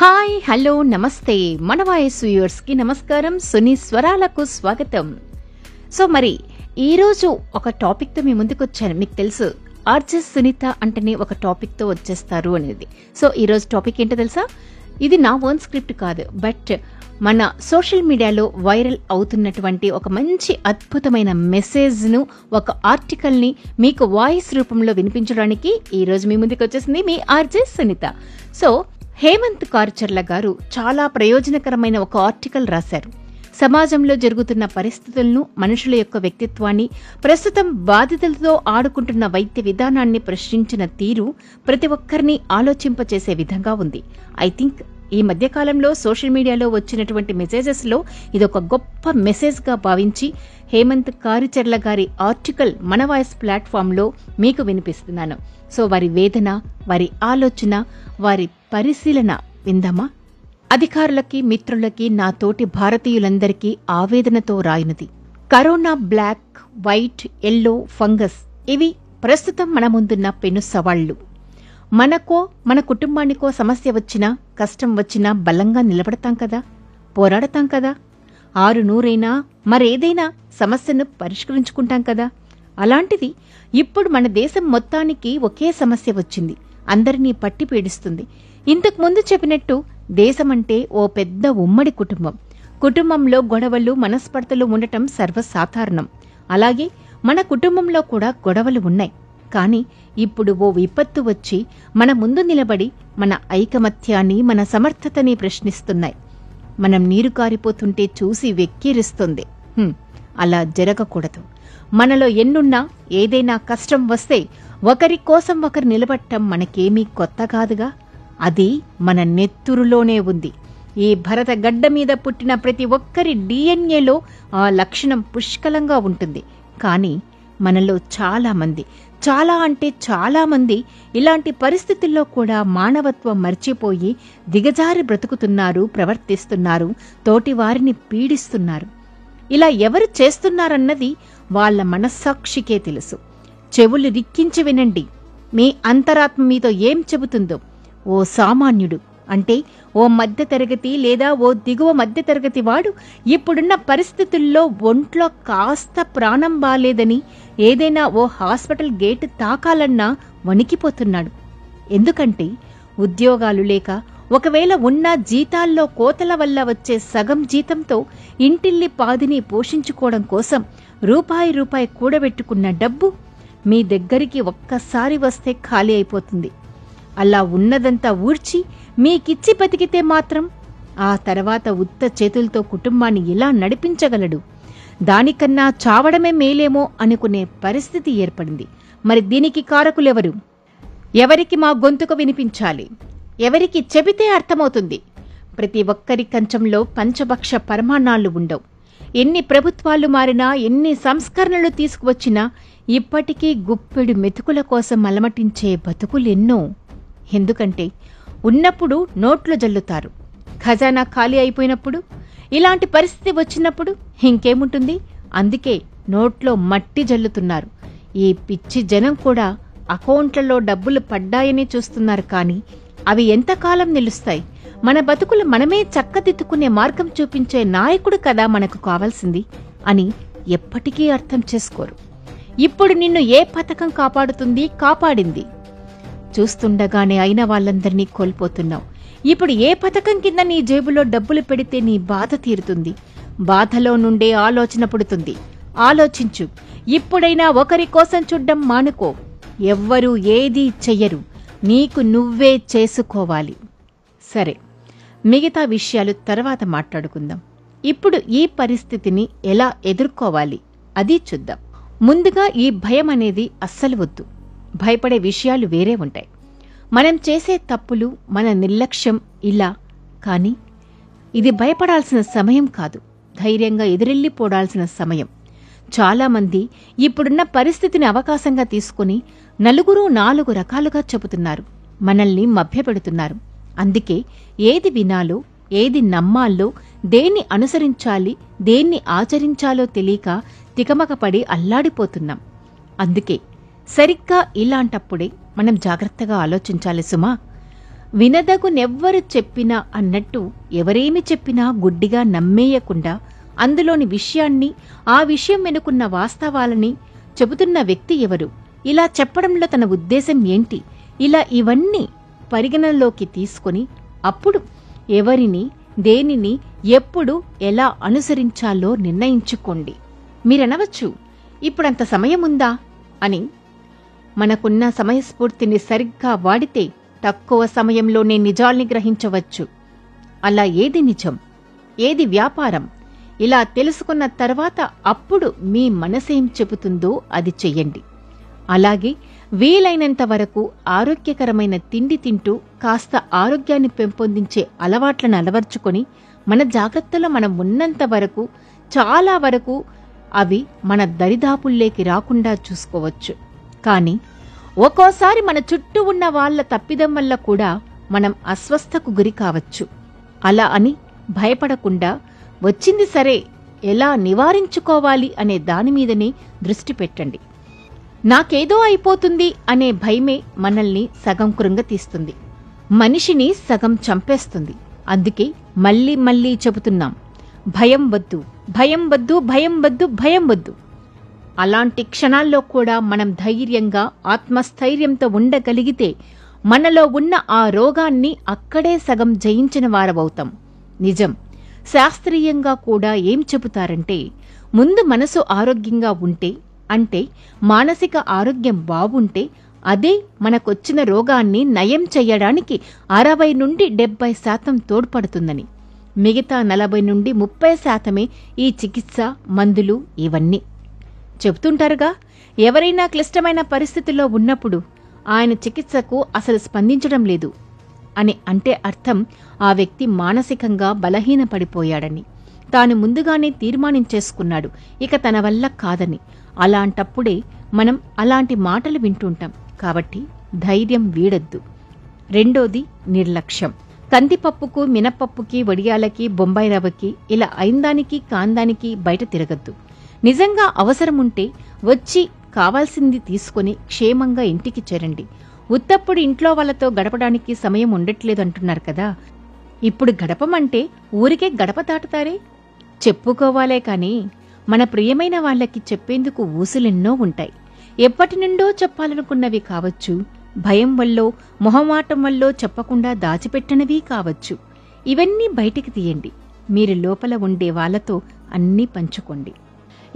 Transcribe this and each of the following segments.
Hi hello నమస్తే. మన voice వ్యూయర్స్కి నమస్కారం. సుని స్వరాలకు స్వాగతం. సో మరి ఈరోజు ఒక టాపిక్తో మీ ముందుకు వచ్చాను. మీకు తెలుసు ఆర్జెస్ సునీత అంటేనే ఒక టాపిక్తో వచ్చేస్తారు అనేది. సో ఈ రోజు టాపిక్ ఏంటో తెలుసా? ఇది నా ఓన్ స్క్రిప్ట్ కాదు. బట్ మన సోషల్ మీడియాలో వైరల్ అవుతున్నటువంటి ఒక మంచి అద్భుతమైన మెసేజ్ను ఒక ఆర్టికల్ని మీకు వాయిస్ రూపంలో వినిపించడానికి ఈరోజు మీ ముందుకు వచ్చేసింది మీ ఆర్జే సునీత. సో హేమంత్ కార్చర్ల గారు చాలా ప్రయోజనకరమైన ఒక ఆర్టికల్ రాశారు. సమాజంలో జరుగుతున్న పరిస్థితులను మనుషుల యొక్క వ్యక్తిత్వాన్ని ప్రస్తుతం బాధితులతో ఆడుకుంటున్న వైద్య విధానాన్ని ప్రశ్నించిన తీరు ప్రతి ఒక్కరిని ఆలోచింపచేసే విధంగా ఉంది. ఐ థింక్ ఈ మధ్యకాలంలో సోషల్ మీడియాలో వచ్చినటువంటి మెసేజెస్లో ఇదొక గొప్ప మెసేజ్గా భావించి హేమంత్ కారిచర్ల గారి ఆర్టికల్ మన వాయిస్ ప్లాట్ఫామ్లో మీకు వినిపిస్తున్నాను. సో వారి వేదన వారి ఆలోచన వారి పరిశీలన విందామా? అధికారులకి మిత్రులకి నా తోటి భారతీయులందరికీ ఆవేదనతో రాయినది. Corona black white yellow fungus ఇవి ప్రస్తుతం మన ముందున్న పెను సవాళ్ళు. మనకో మన కుటుంబానికో సమస్య వచ్చినా కష్టం వచ్చినా బలంగా నిలబడతాం కదా? పోరాడతాం కదా? ఆరు నూరైనా మరేదైనా సమస్యను పరిష్కరించుకుంటాం కదా? అలాంటిది ఇప్పుడు మన దేశం మొత్తానికి ఒకే సమస్య వచ్చింది. అందరినీ పట్టి పీడిస్తుంది. ఇంతకు ముందు చెప్పినట్టు దేశమంటే ఓ పెద్ద ఉమ్మడి కుటుంబం. కుటుంబంలో గొడవలు మనస్పర్ధలు ఉండటం సర్వసాధారణం. అలాగే మన కుటుంబంలో కూడా గొడవలు ఉన్నాయి. కానీ ఇప్పుడు ఓ విపత్తు వచ్చి మన ముందు నిలబడి మన ఐకమత్యాన్ని మన సమర్థతని ప్రశ్నిస్తున్నాయి. మనం నీరు కారిపోతుంటే చూసి వెక్కిరిస్తుంది. అలా జరగకూడదు. మనలో ఎన్నున్నా ఏదైనా కష్టం వస్తే ఒకరి కోసం ఒకరు నిలబట్టం మనకేమీ కొత్త కాదుగా? అది మన నెత్తురులోనే ఉంది. ఈ భరత గడ్డ మీద పుట్టిన ప్రతి ఒక్కరి డిఎన్ఏలో ఆ లక్షణం పుష్కలంగా ఉంటుంది. కానీ మనలో చాలామంది చాలా అంటే చాలామంది ఇలాంటి పరిస్థితుల్లో కూడా మానవత్వం మర్చిపోయి దిగజారి బ్రతుకుతున్నారు ప్రవర్తిస్తున్నారు తోటివారిని పీడిస్తున్నారు. ఇలా ఎవరు చేస్తున్నారన్నది వాళ్ళ మనస్సాక్షికే తెలుసు. చెవులు రిక్కించి వినండి. మీ అంతరాత్మ మీతో ఏం చెబుతుందో. ఓ సామాన్యుడు అంటే ఓ మధ్యతరగతి లేదా ఓ దిగువ మధ్యతరగతి వాడు ఇప్పుడున్న పరిస్థితుల్లో ఒంట్లో కాస్త ప్రాణం బాలేదని ఏదైనా ఓ హాస్పిటల్ గేట్ తాకాలన్నా వణికిపోతున్నాడు. ఎందుకంటే ఉద్యోగాలు లేక ఒకవేళ ఉన్న జీతాల్లో కోతల వల్ల వచ్చే సగం జీతంతో ఇంటిల్లి పాదిని పోషించుకోవడం కోసం రూపాయి రూపాయి కూడబెట్టుకున్న డబ్బు మీ దగ్గరికి ఒక్కసారి వస్తే ఖాళీ అయిపోతుంది. అలా ఉన్నదంతా ఊడ్చి మీకిచ్చి బతికితే మాత్రం ఆ తర్వాత ఉత్త చేతులతో కుటుంబాన్ని ఎలా నడిపించగలడు. దానికన్నా చావడమే మేలేమో అనుకునే పరిస్థితి ఏర్పడింది. మరి దీనికి కారకులెవరు? ఎవరికి మా గొంతుకు వినిపించాలి? ఎవరికి చెబితే అర్థమవుతుంది? ప్రతి ఒక్కరి కంచంలో పంచభక్ష పరమాణాలు ఉండవు. ఎన్ని ప్రభుత్వాలు మారినా ఎన్ని సంస్కరణలు తీసుకువచ్చినా ఇప్పటికీ గుప్పెడు మెతుకుల కోసం అలమటించే బతుకులెన్నో. ఎందుకంటే ఉన్నప్పుడు నోట్లు జల్లుతారు. ఖజానా ఖాళీ అయిపోయినప్పుడు ఇలాంటి పరిస్థితి వచ్చినప్పుడు ఇంకేముంటుంది? అందుకే నోట్లో మట్టి జల్లుతున్నారు. ఈ పిచ్చి జనం కూడా అకౌంట్లలో డబ్బులు పడ్డాయని చూస్తున్నారు కానీ అవి ఎంతకాలం నిలుస్తాయి? మన బతుకులు మనమే చక్కదిద్దుకునే మార్గం చూపించే నాయకుడు కదా మనకు కావాల్సింది అని ఎప్పటికీ అర్థం చేసుకోరు. ఇప్పుడు నిన్ను ఏ పథకం కాపాడుతుంది? కాపాడింది. చూస్తుండగానే అయిన వాళ్ళందరినీ కోల్పోతున్నావు. ఇప్పుడు ఏ పథకం కింద నీ జేబులో డబ్బులు పెడితే నీ బాధ తీరుతుంది? బాధలో నుండే ఆలోచన పుడుతుంది. ఆలోచించు. ఇప్పుడైనా ఒకరి కోసం చూడ్డం మానుకో. ఎవ్వరూ ఏదీ చెయ్యరు. నీకు నువ్వే చేసుకోవాలి. సరే. మిగతా విషయాలు తర్వాత మాట్లాడుకుందాం. ఇప్పుడు ఈ పరిస్థితిని ఎలా ఎదుర్కోవాలి? అది చూద్దాం. ముందుగా ఈ భయం అనేది అస్సలు వద్దు. భయపడే విషయాలు వేరే ఉంటాయి. మనం చేసే తప్పులు మన నిర్లక్ష్యం ఇలా కానీ ఇది భయపడాల్సిన సమయం కాదు. ధైర్యంగా ఎదురెళ్ళిపోడాల్సిన సమయం. చాలామంది ఇప్పుడున్న పరిస్థితిని అవకాశంగా తీసుకుని నలుగురు నాలుగు రకాలుగా చెబుతున్నారు. మనల్ని మభ్యపెడుతున్నారు. అందుకే ఏది వినాలో ఏది నమ్మాలో దేన్ని అనుసరించాలి దేన్ని ఆచరించాలో తెలియక తికమకపడి అల్లాడిపోతున్నాం. అందుకే సరిగ్గా ఇలాంటప్పుడే మనం జాగ్రత్తగా ఆలోచించాలి సుమా. వినదగు నెవ్వరు చెప్పినా అన్నట్టు ఎవరేమి చెప్పినా గుడ్డిగా నమ్మేయకుండా అందులోని విషయాన్ని ఆ విషయం వెనుకున్న వాస్తవాలని చెబుతున్న వ్యక్తి ఎవరు? ఇలా చెప్పడంలో తన ఉద్దేశం ఏంటి? ఇలా ఇవన్నీ పరిగణనలోకి తీసుకొని అప్పుడు ఎవరిని దేనిని ఎప్పుడు ఎలా అనుసరించాలో నిర్ణయించుకోండి. మీరనవచ్చు ఇప్పుడంత సమయం ఉందా అని మనకున్న సమయస్ఫూర్తిని సరిగ్గా వాడితే తక్కువ సమయంలోనే నిజాల్ని గ్రహించవచ్చు. అలా ఏది నిజం? ఏది వ్యాపారం? ఇలా తెలుసుకున్న తర్వాత అప్పుడు మీ మనసేం చెబుతుందో అది చెయ్యండి. అలాగే వీలైనంత వరకు ఆరోగ్యకరమైన తిండి తింటూ కాస్త ఆరోగ్యాన్ని పెంపొందించే అలవాట్లను అలవర్చుకొని మన జాగ్రత్తలో మనం ఉన్నంత వరకు చాలా వరకు అవి మన దరిదాపుల్లేకి రాకుండా చూసుకోవచ్చు. కానీ ఒక్కోసారి మన చుట్టూ ఉన్న వాళ్ళ తప్పిదం వల్ల కూడా మనం అస్వస్థకు గురి కావచ్చు. అలా అని భయపడకుండా వచ్చింది సరే ఎలా నివారించుకోవాలి అనే దాని మీదనే దృష్టి పెట్టండి. నాకేదో అయిపోతుంది అనే భయమే మనల్ని సగం కృంగతీస్తుంది మనిషిని సగం చంపేస్తుంది. అందుకే మళ్ళీ మళ్ళీ చెబుతున్నాం. భయం వద్దు భయం వద్దు భయం వద్దు భయం వద్దు. అలాంటి క్షణాల్లో కూడా మనం ధైర్యంగా ఆత్మస్థైర్యంతో ఉండగలిగితే మనలో ఉన్న ఆ రోగాన్ని అక్కడే సగం జయించిన వారవవుతాం. నిజం. శాస్త్రీయంగా కూడా ఏం చెబుతారంటే ముందు మనసు ఆరోగ్యంగా ఉంటే అంటే మానసిక ఆరోగ్యం బాగుంటే అదే మనకొచ్చిన రోగాన్ని నయం చెయ్యడానికి అరవై నుండి డెబ్బై శాతం తోడ్పడుతుందని. మిగతా నలభై నుండి ముప్పై శాతమే ఈ చికిత్స మందులు ఇవన్నీ. చెబుతుంటారుగా ఎవరైనా క్లిష్టమైన పరిస్థితిలో ఉన్నప్పుడు ఆయన చికిత్సకు అసలు స్పందించడం లేదు అని అంటే అర్థం ఆ వ్యక్తి మానసికంగా బలహీనపడిపోయాడని. తాను ముందుగానే తీర్మానించేసుకున్నాడు. ఇక తన వల్ల కాదని. అలాంటప్పుడే మనం అలాంటి మాటలు వింటుంటాం. కాబట్టి ధైర్యం వీడద్దు. రెండోది నిర్లక్ష్యం. కందిపప్పుకు మినపప్పుకి వడియాలకి బొంబాయి రవ్వకి ఇలా అయిందానికి కాందానికి బయట తిరగద్దు. నిజంగా అవసరముంటే వచ్చి కావాల్సింది తీసుకుని క్షేమంగా ఇంటికి చేరండి. ఉత్తప్పుడు ఇంట్లో వాళ్ళతో గడపడానికి సమయం ఉండట్లేదు అంటున్నారు కదా. ఇప్పుడు గడపమంటే ఊరికే గడప దాటుతారే? చెప్పుకోవాలే కాని మన ప్రియమైన వాళ్ళకి చెప్పేందుకు ఊసులెన్నో ఉంటాయి. ఎప్పటి నుండో చెప్పాలనుకున్నవి కావచ్చు భయం వల్లో మొహమాటం వల్లో చెప్పకుండా దాచిపెట్టనివి కావచ్చు. ఇవన్నీ బయటికి తీయండి. మీరు లోపల ఉండే వాళ్ళతో అన్నీ పంచుకోండి.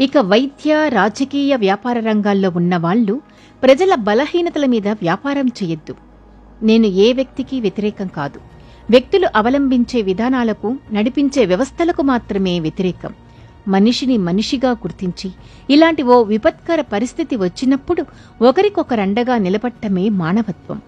ఇక వైద్య రాజకీయ వ్యాపార రంగాల్లో ఉన్న వాళ్ళు ప్రజల బలహీనతల మీద వ్యాపారం చేయొద్దు. నేను ఏ వ్యక్తికి వ్యతిరేకం కాదు. వ్యక్తులు అవలంబించే విధానాలకు నడిపించే వ్యవస్థలకు మాత్రమే వ్యతిరేకం. మనిషిని మనిషిగా గుర్తించి ఇలాంటి ఓ విపత్కర పరిస్థితి వచ్చినప్పుడు ఒకరికొకరండగా నిలబట్టమే మానవత్వం.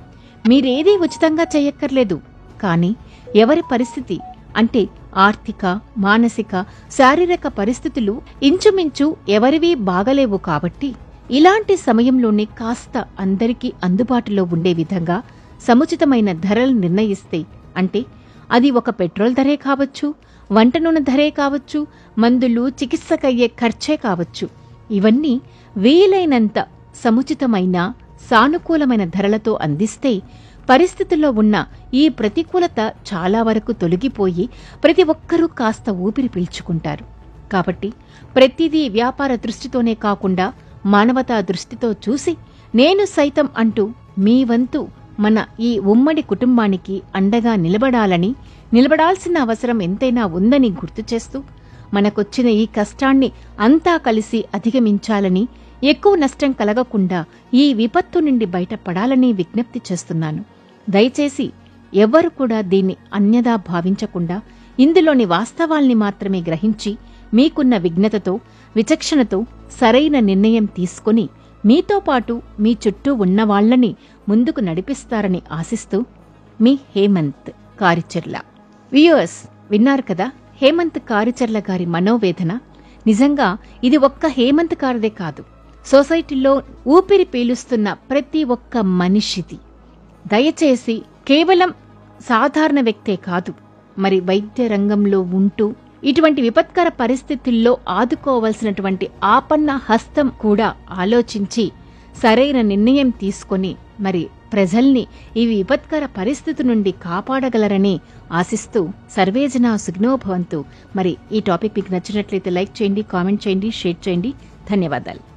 మీరేదీ ఉచితంగా చేయక్కర్లేదు. కానీ ఎవరి పరిస్థితి? అంటే ఆర్థిక మానసిక శారీరక పరిస్థితులు ఇంచుమించు ఎవరివీ బాగలేవు కాబట్టి ఇలాంటి సమయంలోనే కాస్త అందరికీ అందుబాటులో ఉండే విధంగా సముచితమైన ధరలు నిర్ణయిస్తే అంటే అది ఒక పెట్రోల్ ధరే కావచ్చు వంట నూనె ధరే కావచ్చు మందులు చికిత్సకయ్యే ఖర్చే కావచ్చు. ఇవన్నీ వీలైనంత సముచితమైన సానుకూలమైన ధరలతో అందిస్తే పరిస్థితుల్లో ఉన్న ఈ ప్రతికూలత చాలా వరకు తొలగిపోయి ప్రతి ఒక్కరూ కాస్త ఊపిరి పీల్చుకుంటారు. కాబట్టి ప్రతిదీ వ్యాపార దృష్టితోనే కాకుండా మానవతా దృష్టితో చూసి నేను సైతం అంటూ మీ వంతు మన ఈ ఉమ్మడి కుటుంబానికి అండగా నిలబడాలని నిలబడాల్సిన అవసరం ఎంతైనా ఉందని గుర్తు చేస్తూ మనకొచ్చిన ఈ కష్టాన్ని అంతా కలిసి అధిగమించాలని ఎక్కువ నష్టం కలగకుండా ఈ విపత్తు నుండి బయటపడాలని విజ్ఞప్తి చేస్తున్నాను. దయచేసి ఎవ్వరు కూడా దీన్ని అన్యదా భావించకుండా ఇందులోని వాస్తవాల్ని మాత్రమే గ్రహించి మీకున్న విఘ్నతతో విచక్షణతో సరైన నిర్ణయం తీసుకుని మీతో పాటు మీ చుట్టూ ఉన్న వాళ్ళని ముందుకు నడిపిస్తారని ఆశిస్తూ మీ హేమంత్ కారిచెర్ల. వ్యూయర్స్ విన్నారు కదా హేమంత్ కారిచెర్ల గారి మనోవేదన? నిజంగా ఇది ఒక్క హేమంత్ కారిదే కాదు. సొసైటీలో ఊపిరి పీలుస్తున్న ప్రతి ఒక్క మనిషిది. దయచేసి కేవలం సాధారణ వ్యక్తే కాదు మరి వైద్య రంగంలో ఉంటూ ఇటువంటి విపత్కర పరిస్థితుల్లో ఆదుకోవలసినటువంటి ఆపన్న హస్తం కూడా ఆలోచించి సరైన నిర్ణయం తీసుకొని మరి ప్రజల్ని ఈ విపత్కర పరిస్థితి నుండి కాపాడగలరని ఆశిస్తూ సర్వేజన సుగ్నోభవంతు. మరి ఈ టాపిక్ మీకు నచ్చినట్లయితే లైక్ చేయండి కామెంట్ చేయండి షేర్ చేయండి. ధన్యవాదాలు.